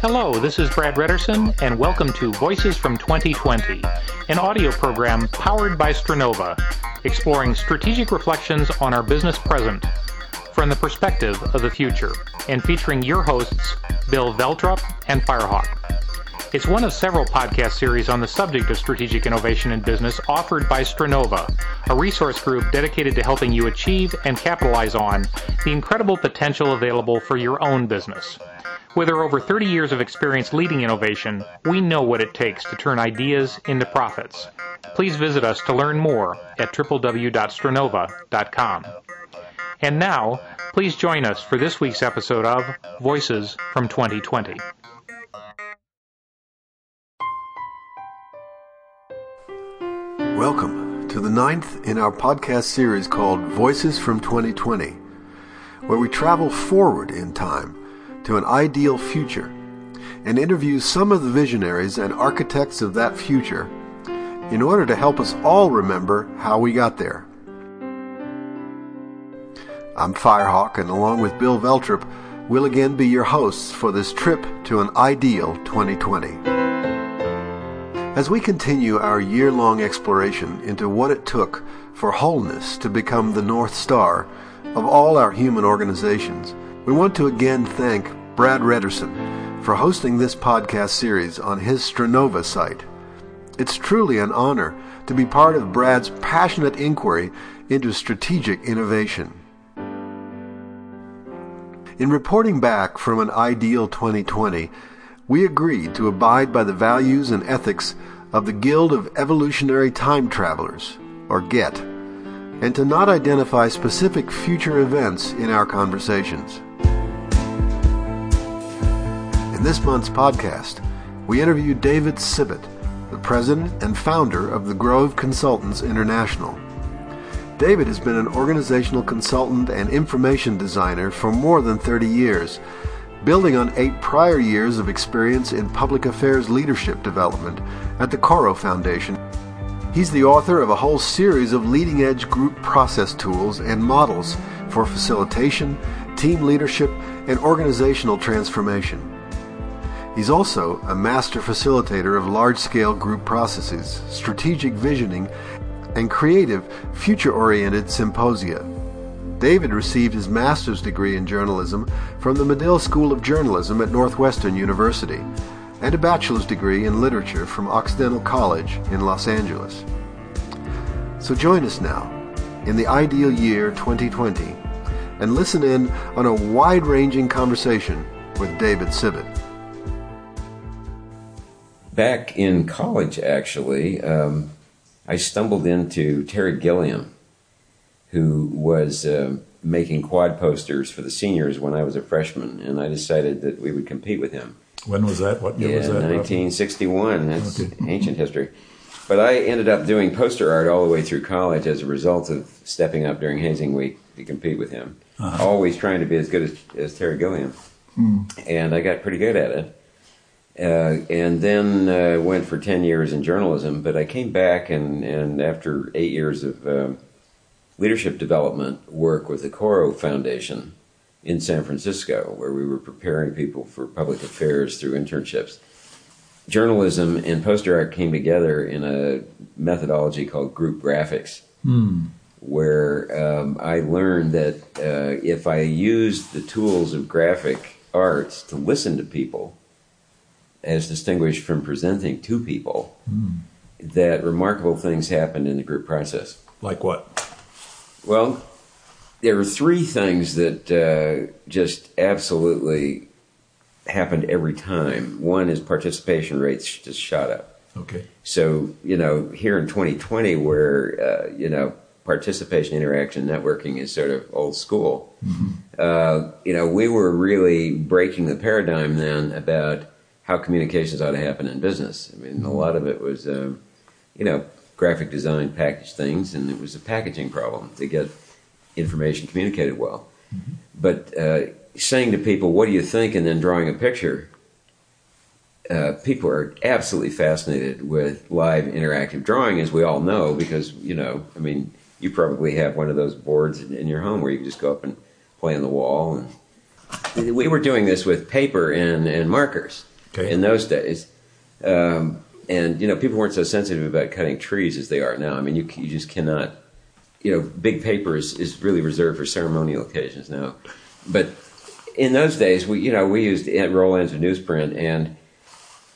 Hello, this is Brad Redderson, and welcome to Voices from 2020, an audio program powered by Stronova, exploring strategic reflections on our business present from the perspective of the future, and featuring your hosts, Bill Veltrop and Firehawk. It's one of several podcast series on the subject of strategic innovation in business offered by Stronova, a resource group dedicated to helping you achieve and capitalize on the incredible potential available for your own business. With our over 30 years of experience leading innovation, we know what it takes to turn ideas into profits. Please visit us to learn more at www.stronova.com. And now, please join us for this week's episode of Voices from 2020. Welcome to the ninth in our podcast series called Voices from 2020, where we travel forward in time to an ideal future and interview some of the visionaries and architects of that future in order to help us all remember how we got there. I'm Firehawk, and along with Bill Veltrop, we'll again be your hosts for this trip to an ideal 2020. As we continue our year long exploration into what it took for wholeness to become the North Star of all our human organizations, we want to again thank Brad Redderson for hosting this podcast series on his Stronova site. It's truly an honor to be part of Brad's passionate inquiry into strategic innovation. In reporting back from an ideal 2020, we agreed to abide by the values and ethics of the Guild of Evolutionary Time Travelers, or GET, and to not identify specific future events in our conversations. In this month's podcast, we interviewed David Sibbet, the president and founder of the Grove Consultants International. David has been an organizational consultant and information designer for more than 30 years building on eight prior years of experience in public affairs leadership development at the Coro Foundation. He's the author of a whole series of leading edge group process tools and models for facilitation, team leadership, and organizational transformation. He's also a master facilitator of large scale group processes, strategic visioning, and creative, future oriented symposia. David received his master's degree in journalism from the Medill School of Journalism at Northwestern University and a bachelor's degree in literature from Occidental College in Los Angeles. So join us now in the ideal year 2020 and listen in on a wide ranging conversation with David Sibbet. Back in college, actually, um, I stumbled into Terry Gilliam who was uh, making quad posters for the seniors when I was a freshman, and I decided that we would compete with him. When was that? What year yeah, was that? 1961. That's okay. ancient history. But I ended up doing poster art all the way through college as a result of stepping up during hazing week to compete with him. Uh-huh. Always trying to be as good as, as Terry Gilliam. Hmm. And I got pretty good at it. Uh, and then uh, went for 10 years in journalism. But I came back, and, and after eight years of um, leadership development work with the Coro Foundation in San Francisco, where we were preparing people for public affairs through internships. Journalism and poster art came together in a methodology called group graphics, mm. where um, I learned that uh, if I used the tools of graphic arts to listen to people, as distinguished from presenting to people, mm. that remarkable things happened in the group process. Like what? Well, there were three things that uh, just absolutely happened every time. One is participation rates just shot up. Okay. So you know, here in 2020, where uh, you know participation, interaction, networking is sort of old school. Mm-hmm. Uh, you know, we were really breaking the paradigm then about how communications ought to happen in business. I mean, mm-hmm. a lot of it was, um, you know, graphic design package things, and it was a packaging problem to get information communicated well. Mm-hmm. But uh, saying to people, "What do you think?" and then drawing a picture. Uh, people are absolutely fascinated with live interactive drawing, as we all know, because you know, I mean, you probably have one of those boards in, in your home where you can just go up and play on the wall. And we were doing this with paper and, and markers Okay. in those days. Um, and you know, people weren't so sensitive about cutting trees as they are now. I mean, you you just cannot. You know, big paper is, is really reserved for ceremonial occasions now. But in those days, we you know we used roll ends of newsprint, and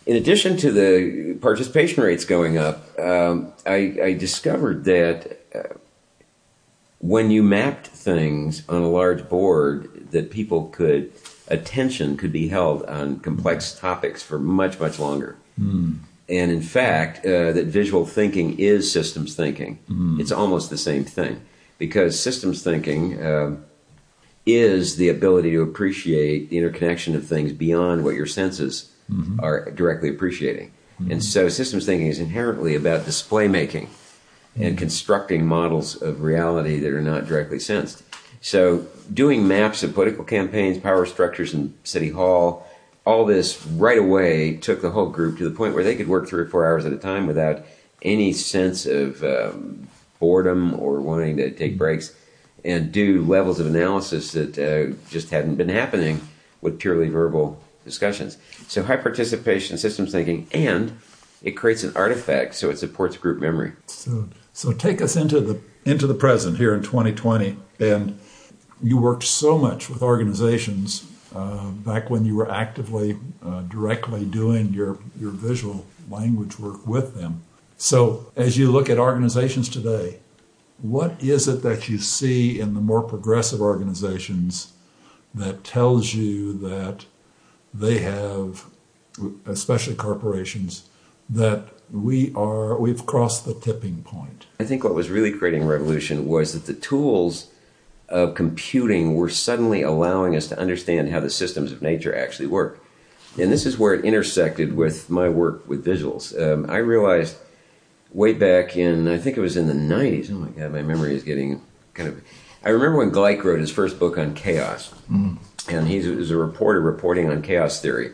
in addition to the participation rates going up, um, I, I discovered that uh, when you mapped things on a large board, that people could attention could be held on complex topics for much much longer. And in fact, uh, that visual thinking is systems thinking. It's almost the same thing because systems thinking um, is the ability to appreciate the interconnection of things beyond what your senses are directly appreciating. And so, systems thinking is inherently about display making and constructing models of reality that are not directly sensed. So, doing maps of political campaigns, power structures in City Hall, all this right away took the whole group to the point where they could work three or four hours at a time without any sense of um, boredom or wanting to take breaks and do levels of analysis that uh, just hadn't been happening with purely verbal discussions. So, high participation, systems thinking, and it creates an artifact so it supports group memory. So, so take us into the into the present here in 2020, and you worked so much with organizations uh, back when you were actively, uh, directly doing your your visual language work with them. So, as you look at organizations today, what is it that you see in the more progressive organizations that tells you that they have, especially corporations, that we are we've crossed the tipping point? I think what was really creating revolution was that the tools of computing were suddenly allowing us to understand how the systems of nature actually work. And this is where it intersected with my work with visuals. Um, I realized way back in, I think it was in the 90s. Oh my God, my memory is getting kind of. I remember when Gleick wrote his first book on chaos, and he was a reporter reporting on chaos theory.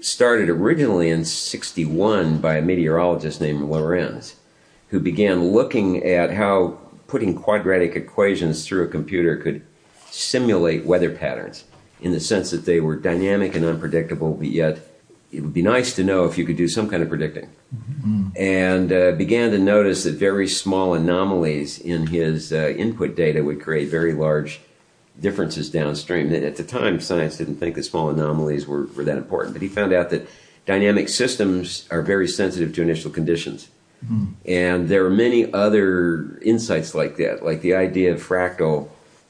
Started originally in 61 by a meteorologist named Lorenz, who began looking at how putting quadratic equations through a computer could simulate weather patterns in the sense that they were dynamic and unpredictable, but yet it would be nice to know if you could do some kind of predicting. And uh, began to notice that very small anomalies in his uh, input data would create very large differences downstream. At the time, science didn't think that small anomalies were, were that important, but he found out that dynamic systems are very sensitive to initial conditions. And there are many other insights like that, like the idea of fractal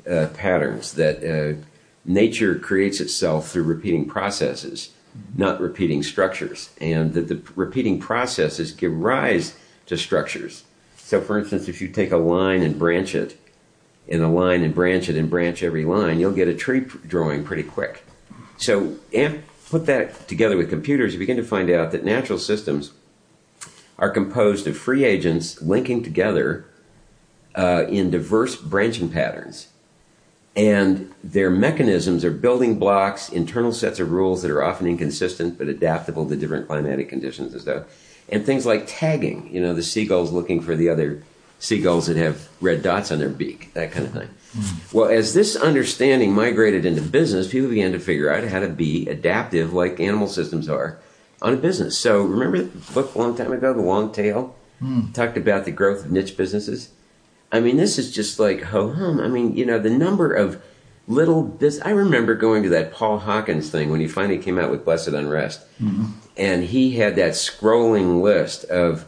uh, patterns that uh, nature creates itself through repeating processes, not repeating structures, and that the repeating processes give rise to structures. So, for instance, if you take a line and branch it, and a line and branch it and branch every line, you'll get a tree drawing pretty quick. So, and put that together with computers, you begin to find out that natural systems are composed of free agents linking together uh, in diverse branching patterns. And their mechanisms are building blocks, internal sets of rules that are often inconsistent but adaptable to different climatic conditions and stuff. And things like tagging, you know, the seagulls looking for the other seagulls that have red dots on their beak, that kind of thing. Well, as this understanding migrated into business, people began to figure out how to be adaptive like animal systems are on a business. So remember the book a long time ago, The Long Tail? Talked about the growth of niche businesses. I mean, this is just like ho hum. I mean, you know, the number of little bus I remember going to that Paul Hawken thing when he finally came out with Blessed Unrest. And he had that scrolling list of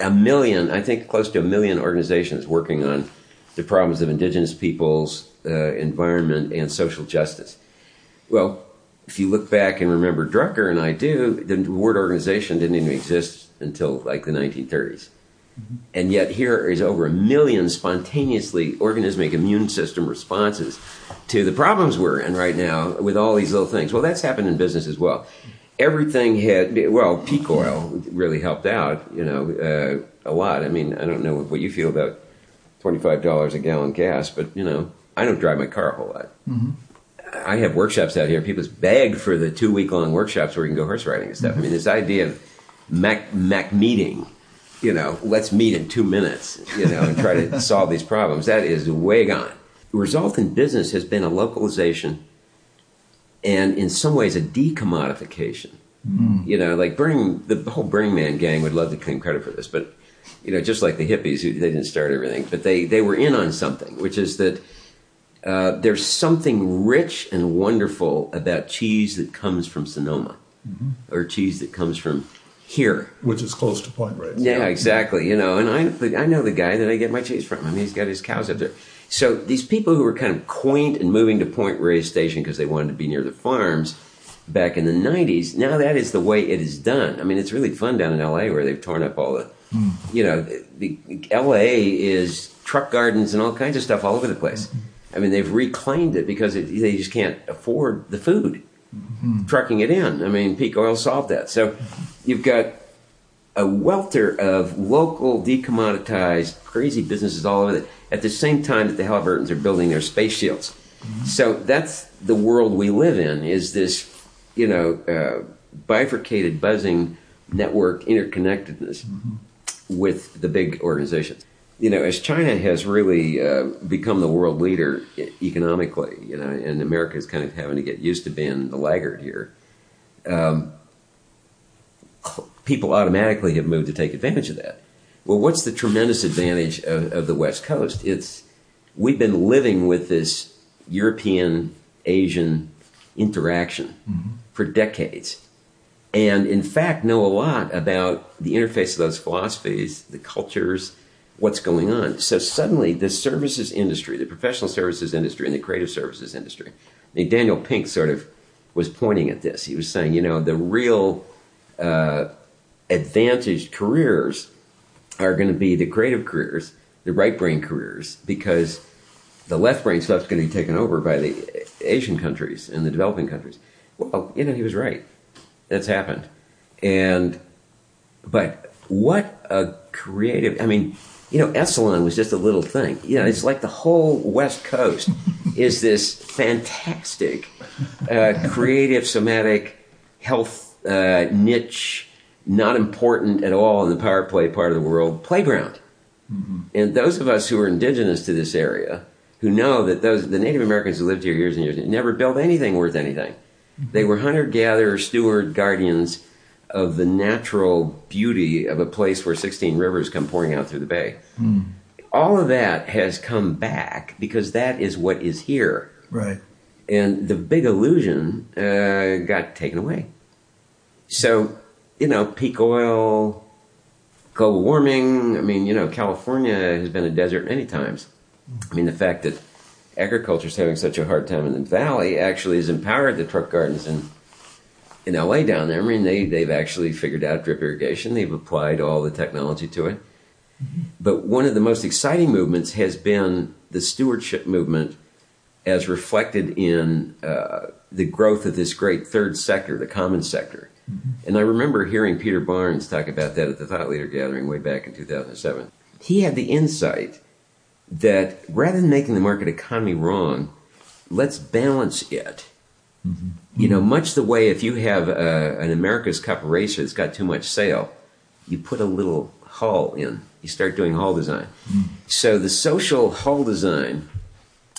a million, I think close to a million organizations working on the problems of indigenous peoples, uh, environment, and social justice. Well, if you look back and remember Drucker and I do, the word organization didn't even exist until like the 1930s. And yet here is over a million spontaneously organismic immune system responses to the problems we're in right now with all these little things. Well, that's happened in business as well. Everything had, well, peak oil really helped out, you know, uh, a lot. I mean, I don't know what you feel about $25 a gallon gas, but, you know, I don't drive my car a whole lot. I have workshops out here. People beg for the two week long workshops where you can go horse riding and stuff. I mean, this idea of Mac, Mac meeting you know, let's meet in two minutes, you know, and try to solve these problems. That is way gone. The result in business has been a localization and in some ways a decommodification. Mm. You know, like Burning, the whole Burning Man gang would love to claim credit for this, but, you know, just like the hippies, they didn't start everything, but they, they were in on something, which is that uh, there's something rich and wonderful about cheese that comes from Sonoma mm-hmm. or cheese that comes from here, which is close to Point Reyes. Yeah, exactly. You know, and I I know the guy that I get my cheese from. I mean, he's got his cows up there. So these people who were kind of quaint and moving to Point Reyes Station because they wanted to be near the farms back in the 90s, now that is the way it is done. I mean, it's really fun down in LA where they've torn up all the, mm. you know, the, the, LA is truck gardens and all kinds of stuff all over the place. Mm-hmm. I mean, they've reclaimed it because it, they just can't afford the food mm-hmm. trucking it in. I mean, peak oil solved that. So you've got a welter of local decommoditized crazy businesses all over it at the same time that the Halliburtons are building their space shields. Mm-hmm. So that's the world we live in is this, you know, uh, bifurcated, buzzing network interconnectedness mm-hmm. with the big organizations you know, as China has really uh, become the world leader economically, you know, and America is kind of having to get used to being the laggard here, um, people automatically have moved to take advantage of that. Well, what's the tremendous advantage of, of the West Coast? It's we've been living with this European Asian interaction mm-hmm. for decades. And in fact, know a lot about the interface of those philosophies, the cultures, what's going on. So suddenly, the services industry, the professional services industry, and the creative services industry. I mean, Daniel Pink sort of was pointing at this. He was saying, you know, the real uh, advantaged careers are going to be the creative careers, the right brain careers, because the left brain stuff is going to be taken over by the Asian countries and the developing countries. Well, you know, he was right. That's happened. And, but what a creative, I mean, you know, Esalen was just a little thing. You know, it's like the whole West Coast is this fantastic, uh, creative, somatic, health uh, niche, not important at all in the power play part of the world playground. Mm-hmm. And those of us who are indigenous to this area, who know that those the Native Americans who lived here years and years never built anything worth anything. Mm-hmm. They were hunter gatherer, steward, guardians of the natural beauty of a place where 16 rivers come pouring out through the bay. Mm. All of that has come back because that is what is here. Right. And the big illusion uh, got taken away. So, you know, peak oil, global warming. I mean, you know, California has been a desert many times. I mean, the fact that agriculture is having such a hard time in the valley actually has empowered the truck gardens and in LA down there, I mean, they, they've actually figured out drip irrigation. They've applied all the technology to it. Mm-hmm. But one of the most exciting movements has been the stewardship movement as reflected in uh, the growth of this great third sector, the common sector. Mm-hmm. And I remember hearing Peter Barnes talk about that at the Thought Leader Gathering way back in 2007. He had the insight that rather than making the market economy wrong, let's balance it Mm-hmm. You know, much the way if you have a, an America's Cup racer that's got too much sail, you put a little hull in. You start doing hull design. Mm. So the social hull design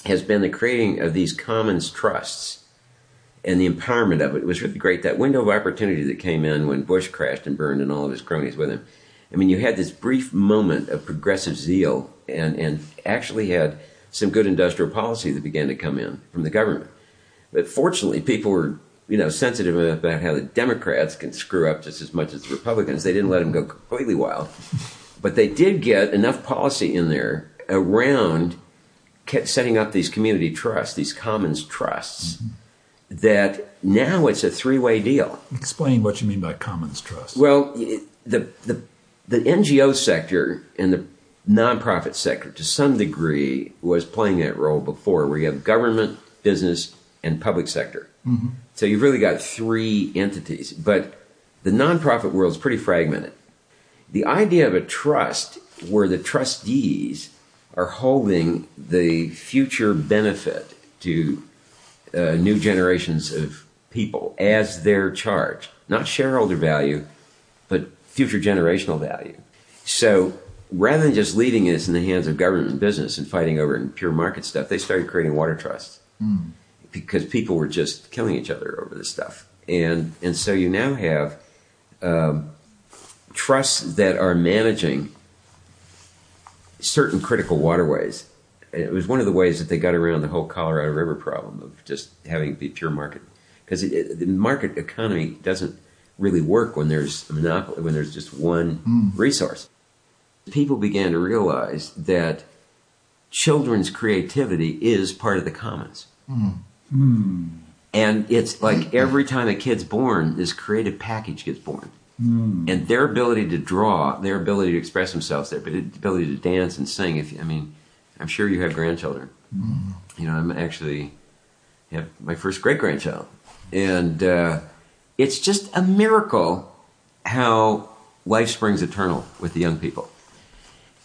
has been the creating of these commons trusts and the empowerment of it. It was really great. That window of opportunity that came in when Bush crashed and burned and all of his cronies with him. I mean, you had this brief moment of progressive zeal and, and actually had some good industrial policy that began to come in from the government. But fortunately, people were you know sensitive enough about how the Democrats can screw up just as much as the Republicans. They didn't let them go completely wild, but they did get enough policy in there around setting up these community trusts, these commons trusts. Mm-hmm. That now it's a three-way deal. Explain what you mean by commons trust. Well, the the the NGO sector and the nonprofit sector, to some degree, was playing that role before, where you have government, business, and public sector. Mm-hmm. So you've really got three entities, but the nonprofit world is pretty fragmented. The idea of a trust where the trustees are holding the future benefit to uh, new generations of people as their charge, not shareholder value, but future generational value. So rather than just leaving this in the hands of government and business and fighting over it and pure market stuff, they started creating water trusts because people were just killing each other over this stuff. And and so you now have um, trusts that are managing certain critical waterways. And It was one of the ways that they got around the whole Colorado River problem of just having it be pure market, because the market economy doesn't really work when there's a monopoly, when there's just one resource. People began to realize that children's creativity is part of the commons. Hmm. And it's like every time a kid's born, this creative package gets born. Hmm. And their ability to draw, their ability to express themselves, their ability to dance and sing. If I mean, I'm sure you have grandchildren. Hmm. You know, I'm actually have my first great grandchild, and uh, it's just a miracle how life springs eternal with the young people.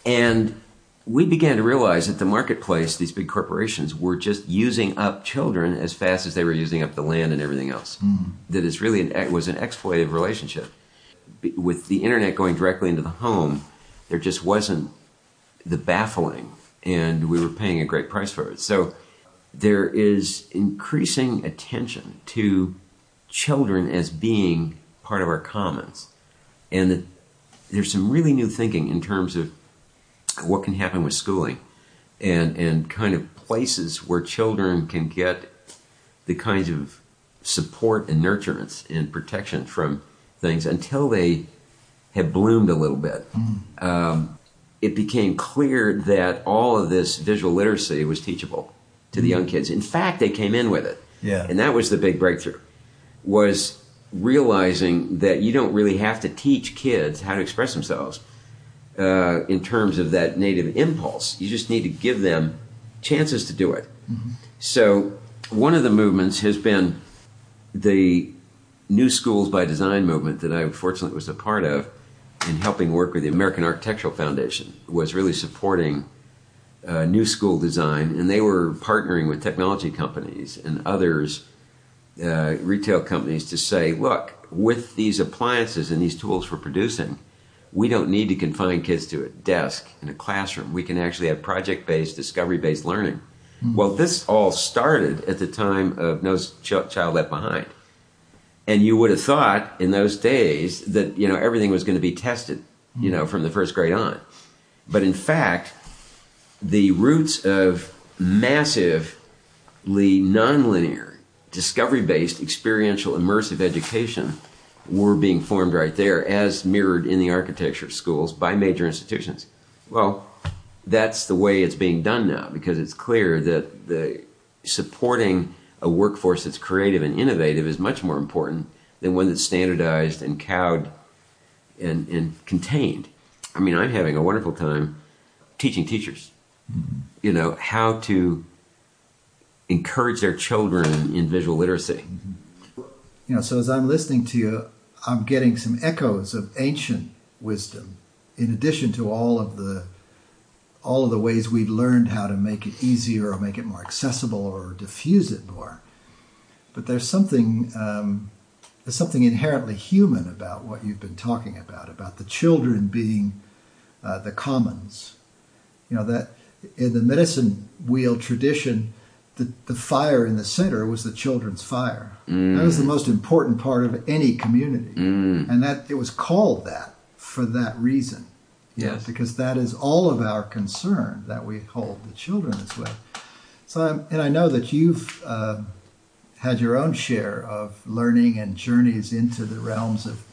And we began to realize that the marketplace, these big corporations, were just using up children as fast as they were using up the land and everything else. Hmm. That it's really an, it was an exploitative relationship. With the internet going directly into the home, there just wasn't the baffling, and we were paying a great price for it. So there is increasing attention to children as being part of our commons, and that there's some really new thinking in terms of what can happen with schooling and and kind of places where children can get the kinds of support and nurturance and protection from things until they have bloomed a little bit. Um, it became clear that all of this visual literacy was teachable to the young kids. In fact, they came in with it, Yeah. and that was the big breakthrough. Was realizing that you don't really have to teach kids how to express themselves uh, in terms of that native impulse. You just need to give them chances to do it. So, one of the movements has been the New Schools by Design movement that I fortunately was a part of in helping work with the American Architectural Foundation, was really supporting uh, new school design, and they were partnering with technology companies and others, uh, retail companies, to say, look, with these appliances and these tools for producing, we don't need to confine kids to a desk in a classroom. We can actually have project based, discovery based learning. Hmm. Well, this all started at the time of No Ch- Child Left Behind. And you would have thought in those days that, you know, everything was going to be tested, hmm. you know, from the first grade on. But in fact, the roots of massively nonlinear, discovery based, experiential, immersive education were being formed right there, as mirrored in the architecture schools by major institutions. Well, that's the way it's being done now because it's clear that the supporting a workforce that's creative and innovative is much more important than one that's standardized and cowed and, and contained. I mean, I'm having a wonderful time teaching teachers, you know, how to encourage their children in visual literacy. You know, so as I'm listening to you, I'm getting some echoes of ancient wisdom, in addition to all of the all of the ways we've learned how to make it easier or make it more accessible or diffuse it more. But there's something um, there's something inherently human about what you've been talking about, about the children being uh, the commons. You know that in the medicine wheel tradition, the, the fire in the center was the children's fire. That was the mm. most important part of any community, mm. and that it was called that for that reason. you know, Yes. because that is all of our concern that we hold the children this way. So, I'm, and I know that you've uh, had your own share of learning and journeys into the realms of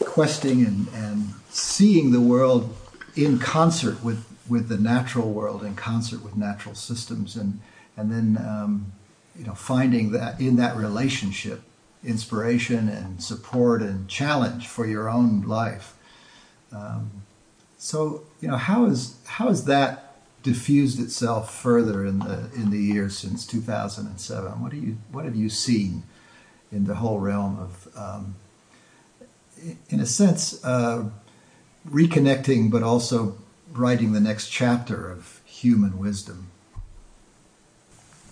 questing and, and seeing the world in concert with, with the natural world, in concert with natural systems, and and then um, you know finding that in that relationship inspiration and support and challenge for your own life. Um, so you know how is how has that diffused itself further in the in the years since 2007? What do you what have you seen in the whole realm of um, in a sense, uh, reconnecting, but also writing the next chapter of human wisdom.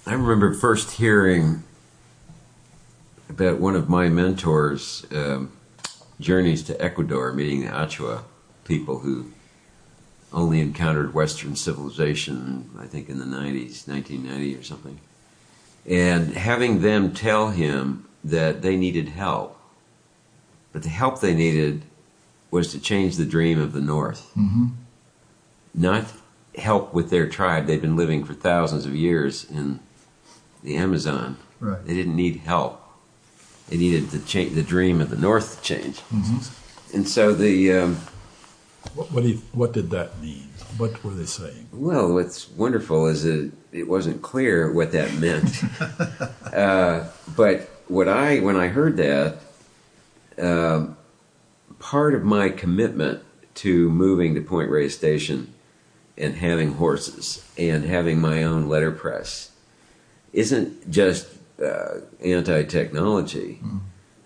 I remember first hearing about one of my mentors' um, journeys to Ecuador, meeting the Achuar people who only encountered Western civilization, I think in the 90s, 1990 or something. And having them tell him that they needed help, but the help they needed was to change the dream of the North, Mm-hmm. not help with their tribe. They'd been living for thousands of years in the Amazon. Right. They didn't need help. They needed the change, the dream of the North to change. And so the um, What, what, you, what did that mean? What were they saying? well, what's wonderful is that it wasn't clear what that meant. uh, but what I when I heard that, um, part of my commitment to moving to Point Reyes Station and having horses and having my own letterpress isn't just uh, anti-technology.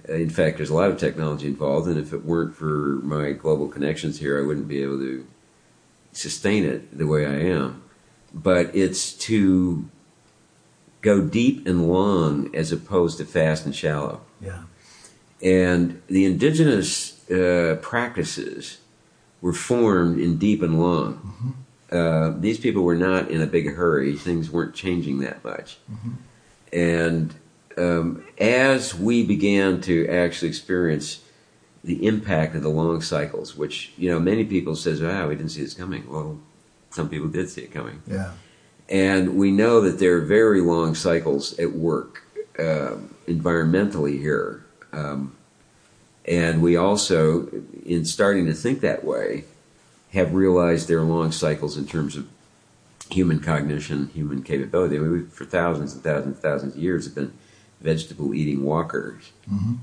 Uh, In fact, there's a lot of technology involved, and if it weren't for my global connections here, I wouldn't be able to sustain it the way I am. But it's to go deep and long as opposed to fast and shallow. Yeah. And the indigenous uh, practices were formed in deep and long. Uh, these people were not in a big hurry. Things weren't changing that much. And um, as we began to actually experience the impact of the long cycles, which you know many people says, "Ah, we didn't see this coming." Well, some people did see it coming. Yeah. And we know that there are very long cycles at work um, environmentally here. Um, and we also, in starting to think that way, have realized there are long cycles in terms of human cognition, human capability. I mean, we, for thousands and thousands and thousands of years, have been vegetable eating walkers,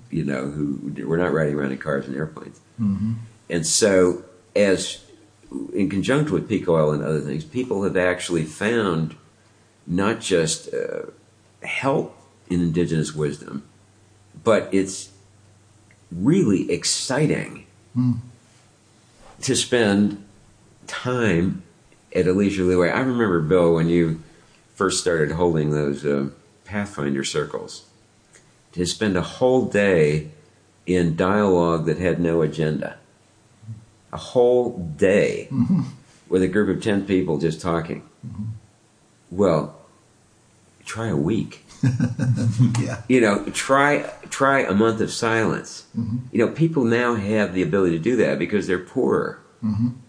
you know, who we're not riding around in cars and airplanes. Mm-hmm. And so, as in conjunction with peak oil and other things, people have actually found not just uh, help in indigenous wisdom, but it's really exciting Hmm. to spend time at a leisurely way. I remember, Bill, when you first started holding those uh, Pathfinder circles, to spend a whole day in dialogue that had no agenda. A whole day mm-hmm. with a group of 10 people just talking. Mm-hmm. Well, try a week. Yeah. You know, try try a month of silence. Mm-hmm. You know, people now have the ability to do that because they're poorer.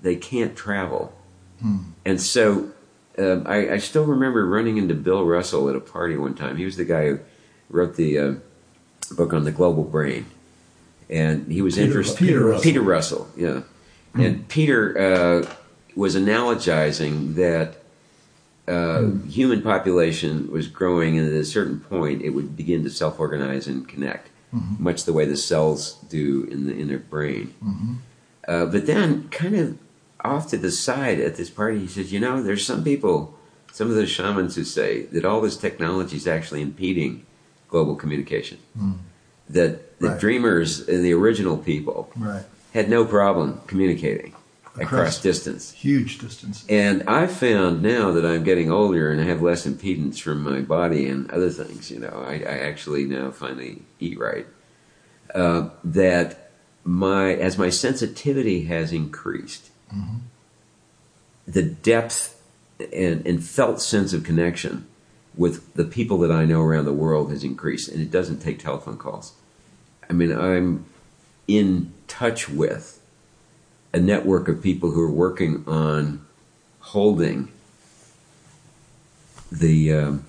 They can't travel. And so um, I, I still remember running into Bill Russell at a party one time. He was the guy who wrote the uh, book on the global brain. And he was Peter- interested. Peter Russell. Peter Russell, yeah. And Peter uh, was analogizing that uh, human population was growing, and at a certain point, it would begin to self-organize and connect, much the way the cells do in the in their brain. Uh, but then, kind of off to the side at this party, he says, "You know, there's some people, some of the shamans who say that all this technology is actually impeding global communication. That the Right. dreamers, and the original people, Right. had no problem communicating across, Across- distance." Huge distance. And I've found now that I'm getting older and I have less impedance from my body and other things, you know, I, I actually now finally eat right. Uh, that my as my sensitivity has increased, the depth and, and felt sense of connection with the people that I know around the world has increased, and it doesn't take telephone calls. I mean, I'm in touch with a network of people who are working on holding the um,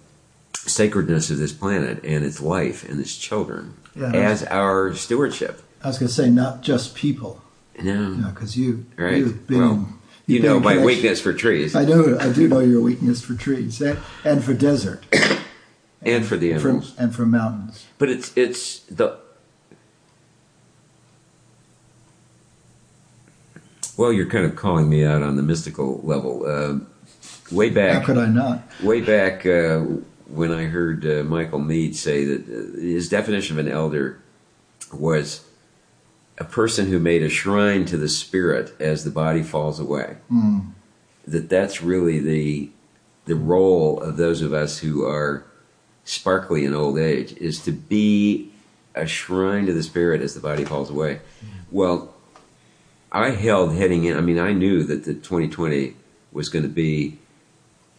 sacredness of this planet and its life and its children Yeah. as our stewardship. I was going to say not just people, No, because you right? you've been. well, you know my connection- weakness for trees I know. I do know your weakness for trees and, and for desert and for the and for, animals. and for mountains. But it's it's the well, you're kind of calling me out on the mystical level. Uh, way back. How could I not? way back uh, when I heard uh, Michael Meade say that uh, his definition of an elder was a person who made a shrine to the spirit as the body falls away. Mm. That that's really the the role of those of us who are sparkly in old age is to be a shrine to the spirit as the body falls away. Well, I held heading in. I mean, I knew that the 2020 was going to be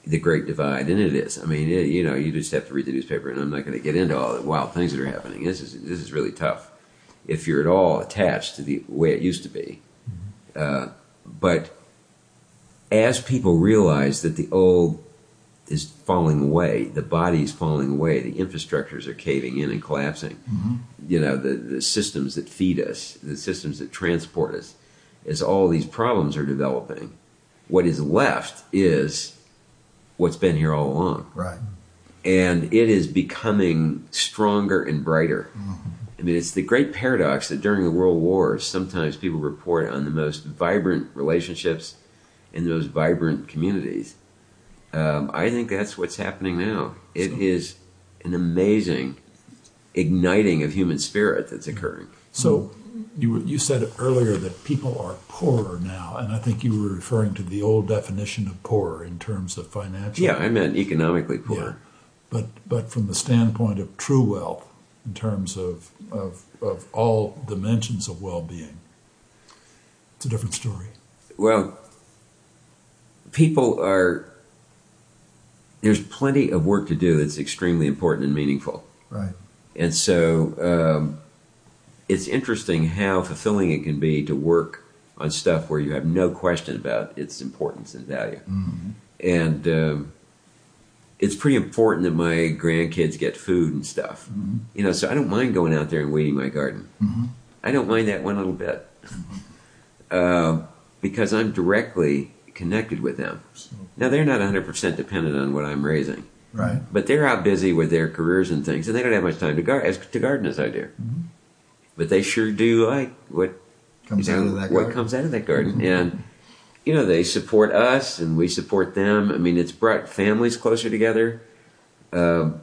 the Great Divide, and it is. I mean, it, you know, you just have to read the newspaper, and I'm not going to get into all the wild things that are happening. This is this is really tough if you're at all attached to the way it used to be. Mm-hmm. Uh, but as people realize that the old is falling away, the body is falling away, the infrastructures are caving in and collapsing. Mm-hmm. You know, the, the systems that feed us, the systems that transport us, as all these problems are developing, what is left is what's been here all along. Right. And it is becoming stronger and brighter. Mm-hmm. I mean, it's the great paradox that during the world wars, sometimes people report on the most vibrant relationships in the most vibrant communities. Um, I think that's what's happening now. It is an amazing igniting of human spirit that's occurring. So you were- you said earlier that people are poorer now, and I think you were referring to the old definition of poor in terms of financial. Yeah, I meant economically poor. Yeah. But but from the standpoint of true wealth, in terms of of, of all dimensions of well-being, it's a different story. Well, people are. There's plenty of work to do that's extremely important and meaningful. Right. And so um, it's interesting how fulfilling it can be to work on stuff where you have no question about its importance and value. And um, it's pretty important that my grandkids get food and stuff. Mm-hmm. You know, so I don't mind going out there and weeding my garden. Mm-hmm. I don't mind that one little bit mm-hmm. uh, because I'm directly connected with them. Now, they're not 100% dependent on what I'm raising Right. but they're out busy with their careers and things, and they don't have much time to, gar- as, to garden as I do. But they sure do like what Comes know, out of that what garden. comes out of that garden, and you know they support us and we support them. I mean, it's brought families closer together. Um,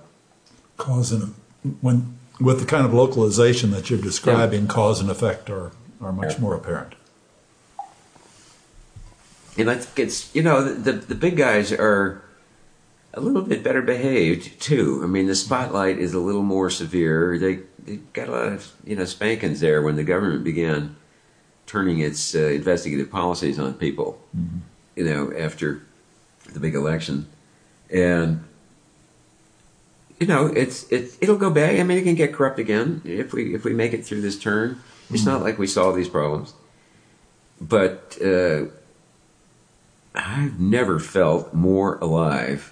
Cause and when with the kind of localization that you're describing, cause and effect are are much more apparent. and I think it's you know the the big guys are a little bit better behaved too. I mean, the spotlight is a little more severe. They they got a lot of you know spankings there when the government began turning its uh, investigative policies on people. You know, after the big election, and you know it's it it'll go back. I mean, it can get corrupt again if we if we make it through this turn. It's not like we solve these problems, but. Uh, I've never felt more alive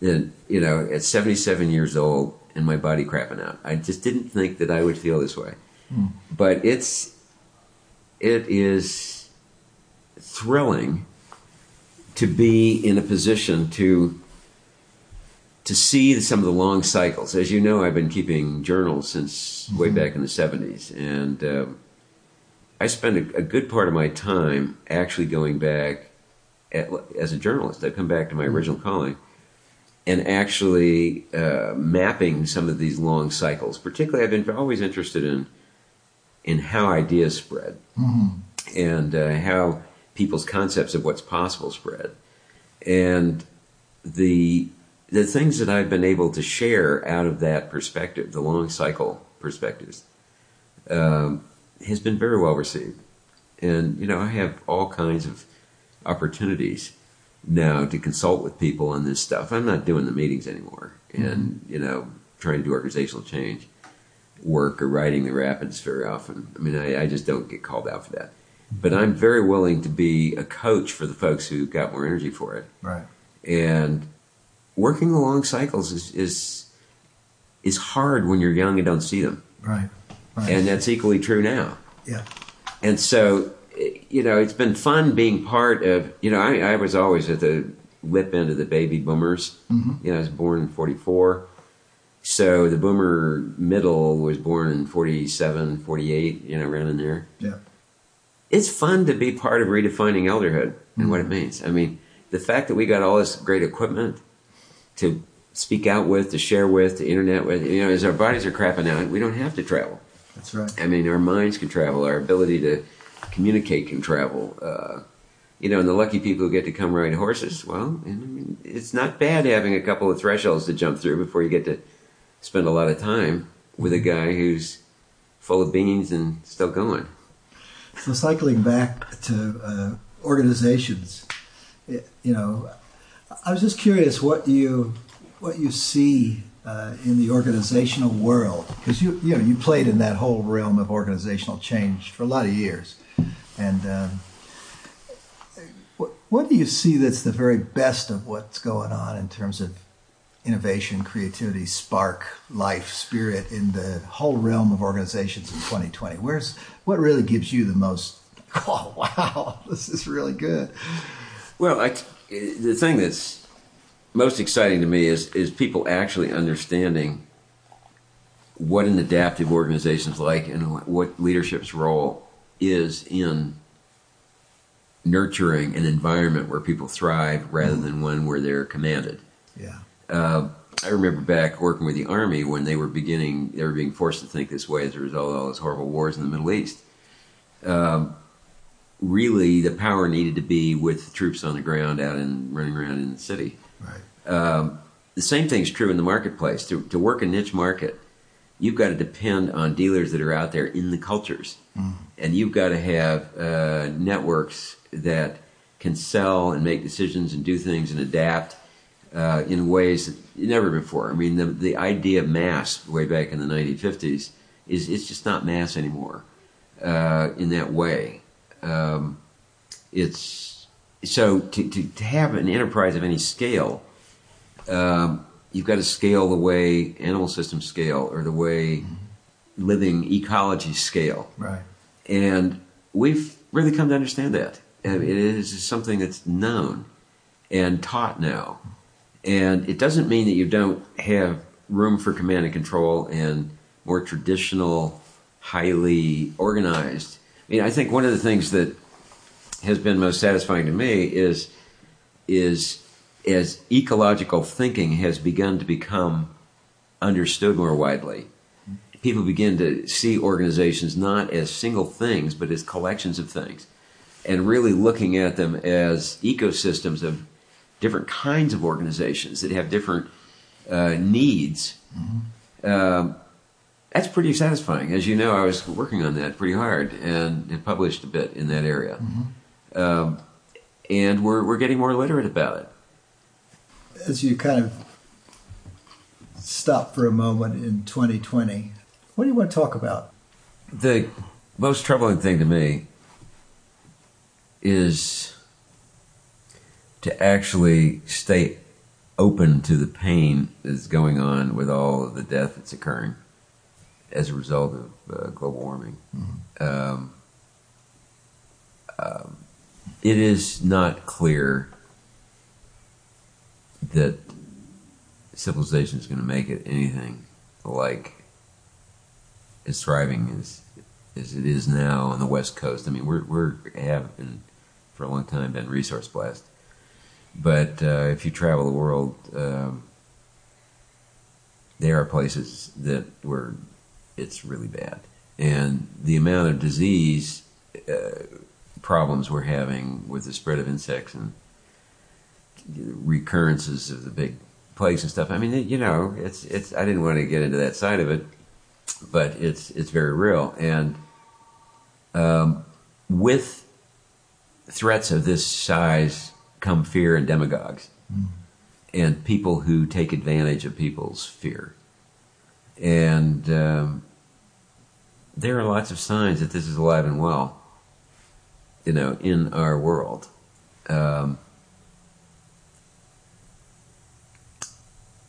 than, you know, at 77 years old and my body crapping out. I just didn't think that I would feel this way. But it's, it is thrilling to be in a position to, to see some of the long cycles. As you know, I've been keeping journals since way back in the 70s. And, um, I spend a, a good part of my time actually going back at, as a journalist. I come back to my original calling and actually uh, mapping some of these long cycles. Particularly, I've been always interested in in how ideas spread. And uh, how people's concepts of what's possible spread, and the the things that I've been able to share out of that perspective, the long cycle perspectives, um, has been very well received. And you know, I have all kinds of opportunities now to consult with people on this stuff. I'm not doing the meetings anymore, and you know, trying to do organizational change work or riding the rapids very often. I mean, I, I just don't get called out for that. But I'm very willing to be a coach for the folks who got more energy for it. Right. And working along cycles is is is hard when you're young and don't see them, Right. Right. and that's equally true now. yeah. And so, you know, it's been fun being part of. You know, I, I was always at the lip end of the baby boomers. Mm-hmm. You know, I was born in '44, so the boomer middle was born in 47, 48, You know, around in there. Yeah. It's fun to be part of redefining elderhood and what it means. I mean, the fact that we got all this great equipment to speak out with, to share with, to internet with. You know, as our bodies are crapping out, we don't have to travel. That's right. I mean, our minds can travel, our ability to communicate can travel. Uh, you know, and the lucky people who get to come ride horses, well, I mean, it's not bad having a couple of thresholds to jump through before you get to spend a lot of time with a guy who's full of beans and still going. So cycling back to uh, organizations, you know, I was just curious what you what you see uh, in the organizational world because you you know you played in that whole realm of organizational change for a lot of years, and um, what what do you see that's the very best of what's going on in terms of innovation, creativity, spark, life, spirit in the whole realm of organizations in 2020? Where's what really gives you the most? Oh wow, this is really good. Well, I, the thing that's most exciting to me is is people actually understanding what an adaptive organization is like and what leadership's role is in nurturing an environment where people thrive rather mm-hmm. than one where they're commanded. Yeah. Uh, I remember back working with the army when they were beginning, they were being forced to think this way as a result of all those horrible wars in the Middle East. Um, really, the power needed to be with the troops on the ground out and running around in the city. Right. Um, the same thing's true in the marketplace. To, to work a niche market, you've got to depend on dealers that are out there in the cultures. Mm. And you've got to have uh, networks that can sell and make decisions and do things and adapt uh, in ways that never before. I mean, the, the idea of mass way back in the 1950s is it's just not mass anymore uh, in that way. Um, it's so to, to, to have an enterprise of any scale, um, you've got to scale the way animal systems scale or the way living ecology scale. Right. And we've really come to understand that. And It is something that's known and taught now. And it doesn't mean that you don't have room for command and control and more traditional, highly organized. I mean, I think one of the things that has been most satisfying to me is is as ecological thinking has begun to become understood more widely. People begin to see organizations not as single things, but as collections of things, and really looking at them as ecosystems of different kinds of organizations that have different uh, needs. Um, that's pretty satisfying. As you know, I was working on that pretty hard and have published a bit in that area. Um, and we're, we're getting more literate about it. As you kind of stop for a moment in 2020, what do you want to talk about? The most troubling thing to me is to actually stay open to the pain that's going on with all of the death that's occurring as a result of uh, global warming. Um, um, it is not clear that civilization is going to make it anything like as thriving as as it is now on the west coast. I mean, we're we're have been for a long time been resource blessed, but uh, if you travel the world, um, there are places that where it's really bad, and the amount of disease uh, problems we're having with the spread of insects and recurrences of the big plagues and stuff. I mean, you know, it's it's. I didn't want to get into that side of it, but it's it's very real. And um, with threats of this size come fear and demagogues, and people who take advantage of people's fear. And um, there are lots of signs that this is alive and well. You know, in our world. Um,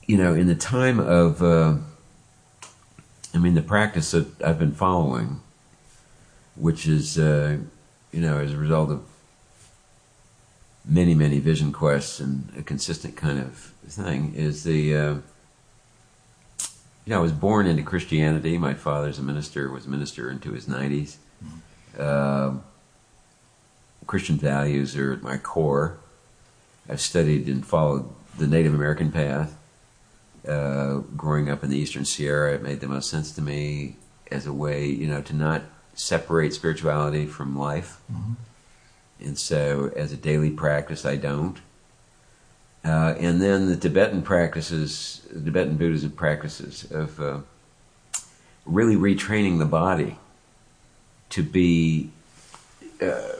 you know, in the time of, uh, I mean, the practice that I've been following, which is, uh, you know, as a result of many, many vision quests and a consistent kind of thing, is the, uh, you know, I was born into Christianity. My father's a minister, was a minister into his 90s. Um Christian values are at my core. I've studied and followed the Native American path uh, growing up in the Eastern Sierra, it made the most sense to me as a way, you know, to not separate spirituality from life. And so, as a daily practice, I don't. Uh, and then the Tibetan practices, the Tibetan Buddhism practices of uh, really retraining the body to be uh,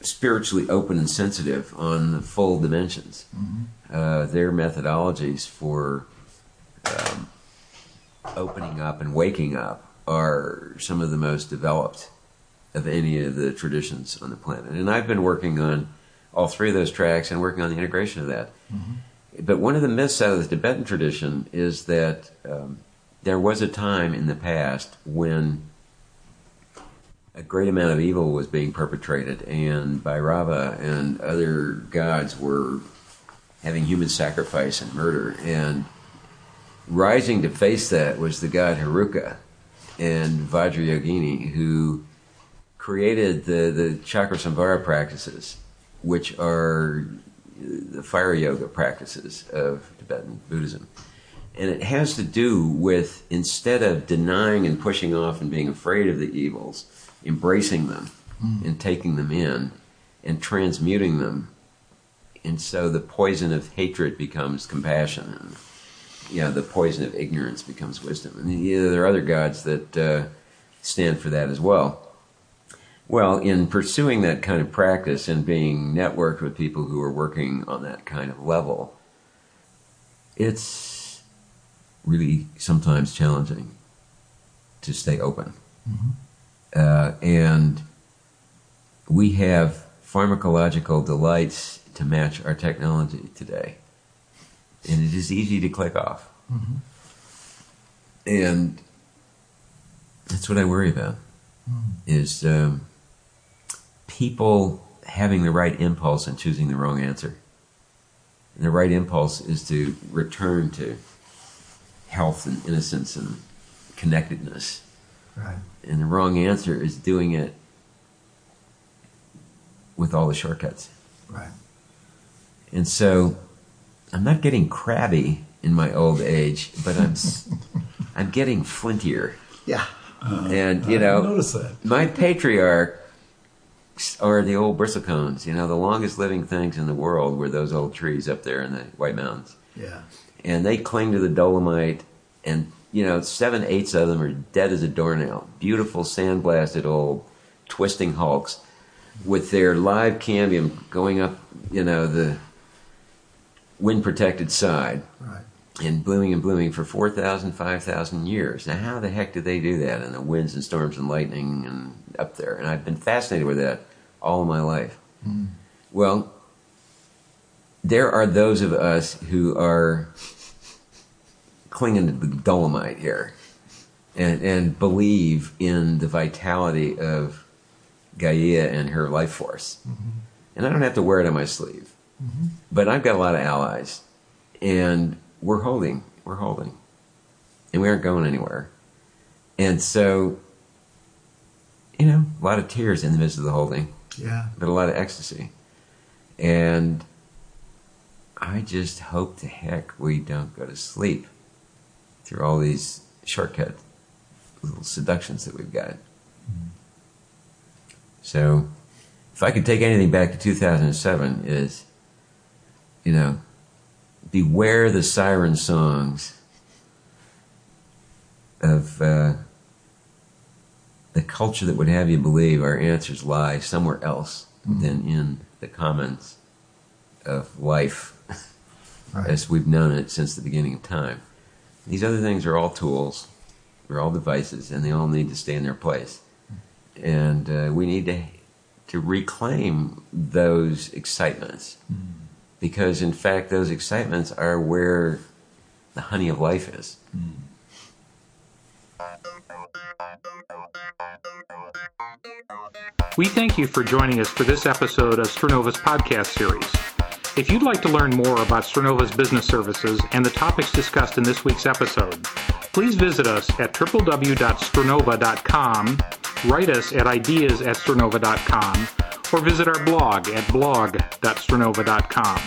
spiritually open and sensitive on the full dimensions. Uh, their methodologies for um, opening up and waking up are some of the most developed of any of the traditions on the planet. And I've been working on all three of those tracks and working on the integration of that. But one of the myths out of the Tibetan tradition is that um, there was a time in the past when a great amount of evil was being perpetrated, and Bhairava and other gods were having human sacrifice and murder. And rising to face that was the god Heruka and Vajrayogini, who created the, the chakra samvara practices, which are the fire yoga practices of Tibetan Buddhism. And it has to do with instead of denying and pushing off and being afraid of the evils, embracing them and taking them in and transmuting them. And so the poison of hatred becomes compassion, and you know, the poison of ignorance becomes wisdom. And you know, there are other gods that uh, stand for that as well. Well, in pursuing that kind of practice and being networked with people who are working on that kind of level, it's really sometimes challenging to stay open. Uh, and we have pharmacological delights to match our technology today. And it is easy to click off. And that's what I worry about is um, people having the right impulse and choosing the wrong answer. And the right impulse is to return to health and innocence and connectedness. Right. And the wrong answer is doing it with all the shortcuts. Right. And so I'm not getting crabby in my old age, but I'm I'm getting flintier. Yeah. And you I know, notice that. my patriarchs are the old bristlecones. You know, the longest living things in the world were those old trees up there in the White Mountains, Yeah. and they cling to the dolomite. And you know, seven eighths of them are dead as a doornail. Beautiful sandblasted old twisting hulks with their live cambium going up. You know, the wind protected side Right. And blooming and blooming for 4,000, 5,000 years. Now, how the heck did they do that in the winds and storms and lightning and up there? And I've been fascinated with that all my life. Hmm. Well, there are those of us who are clinging to the dolomite here and, and believe in the vitality of Gaia and her life force. Mm-hmm. And I don't have to wear it on my sleeve. Mm-hmm. But I've got a lot of allies and we're holding, we're holding, and we aren't going anywhere. And so, you know, a lot of tears in the midst of the holding, Yeah. but a lot of ecstasy. And I just hope to heck we don't go to sleep through all these shortcut little seductions that we've got. Mm-hmm. So, if I could take anything back to 2007, is, you know, beware the siren songs of uh, the culture that would have you believe our answers lie somewhere else than in the commons of life Right. as we've known it since the beginning of time. These other things are all tools, they're all devices, and they all need to stay in their place. And uh, we need to to reclaim those excitements because, in fact, those excitements are where the honey of life is. We thank you for joining us for this episode of Stranova's podcast series. If you'd like to learn more about Stranova's business services and the topics discussed in this week's episode, please visit us at www.stranova.com, write us at ideas at or visit our blog at blog.stranova.com.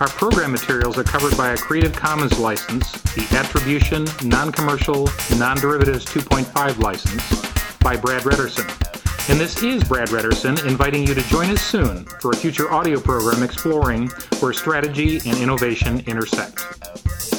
Our program materials are covered by a Creative Commons license, the Attribution, Non-Commercial, Non-Derivatives 2.5 license by Brad Redderson. And this is Brad Redderson inviting you to join us soon for a future audio program exploring where strategy and innovation intersect.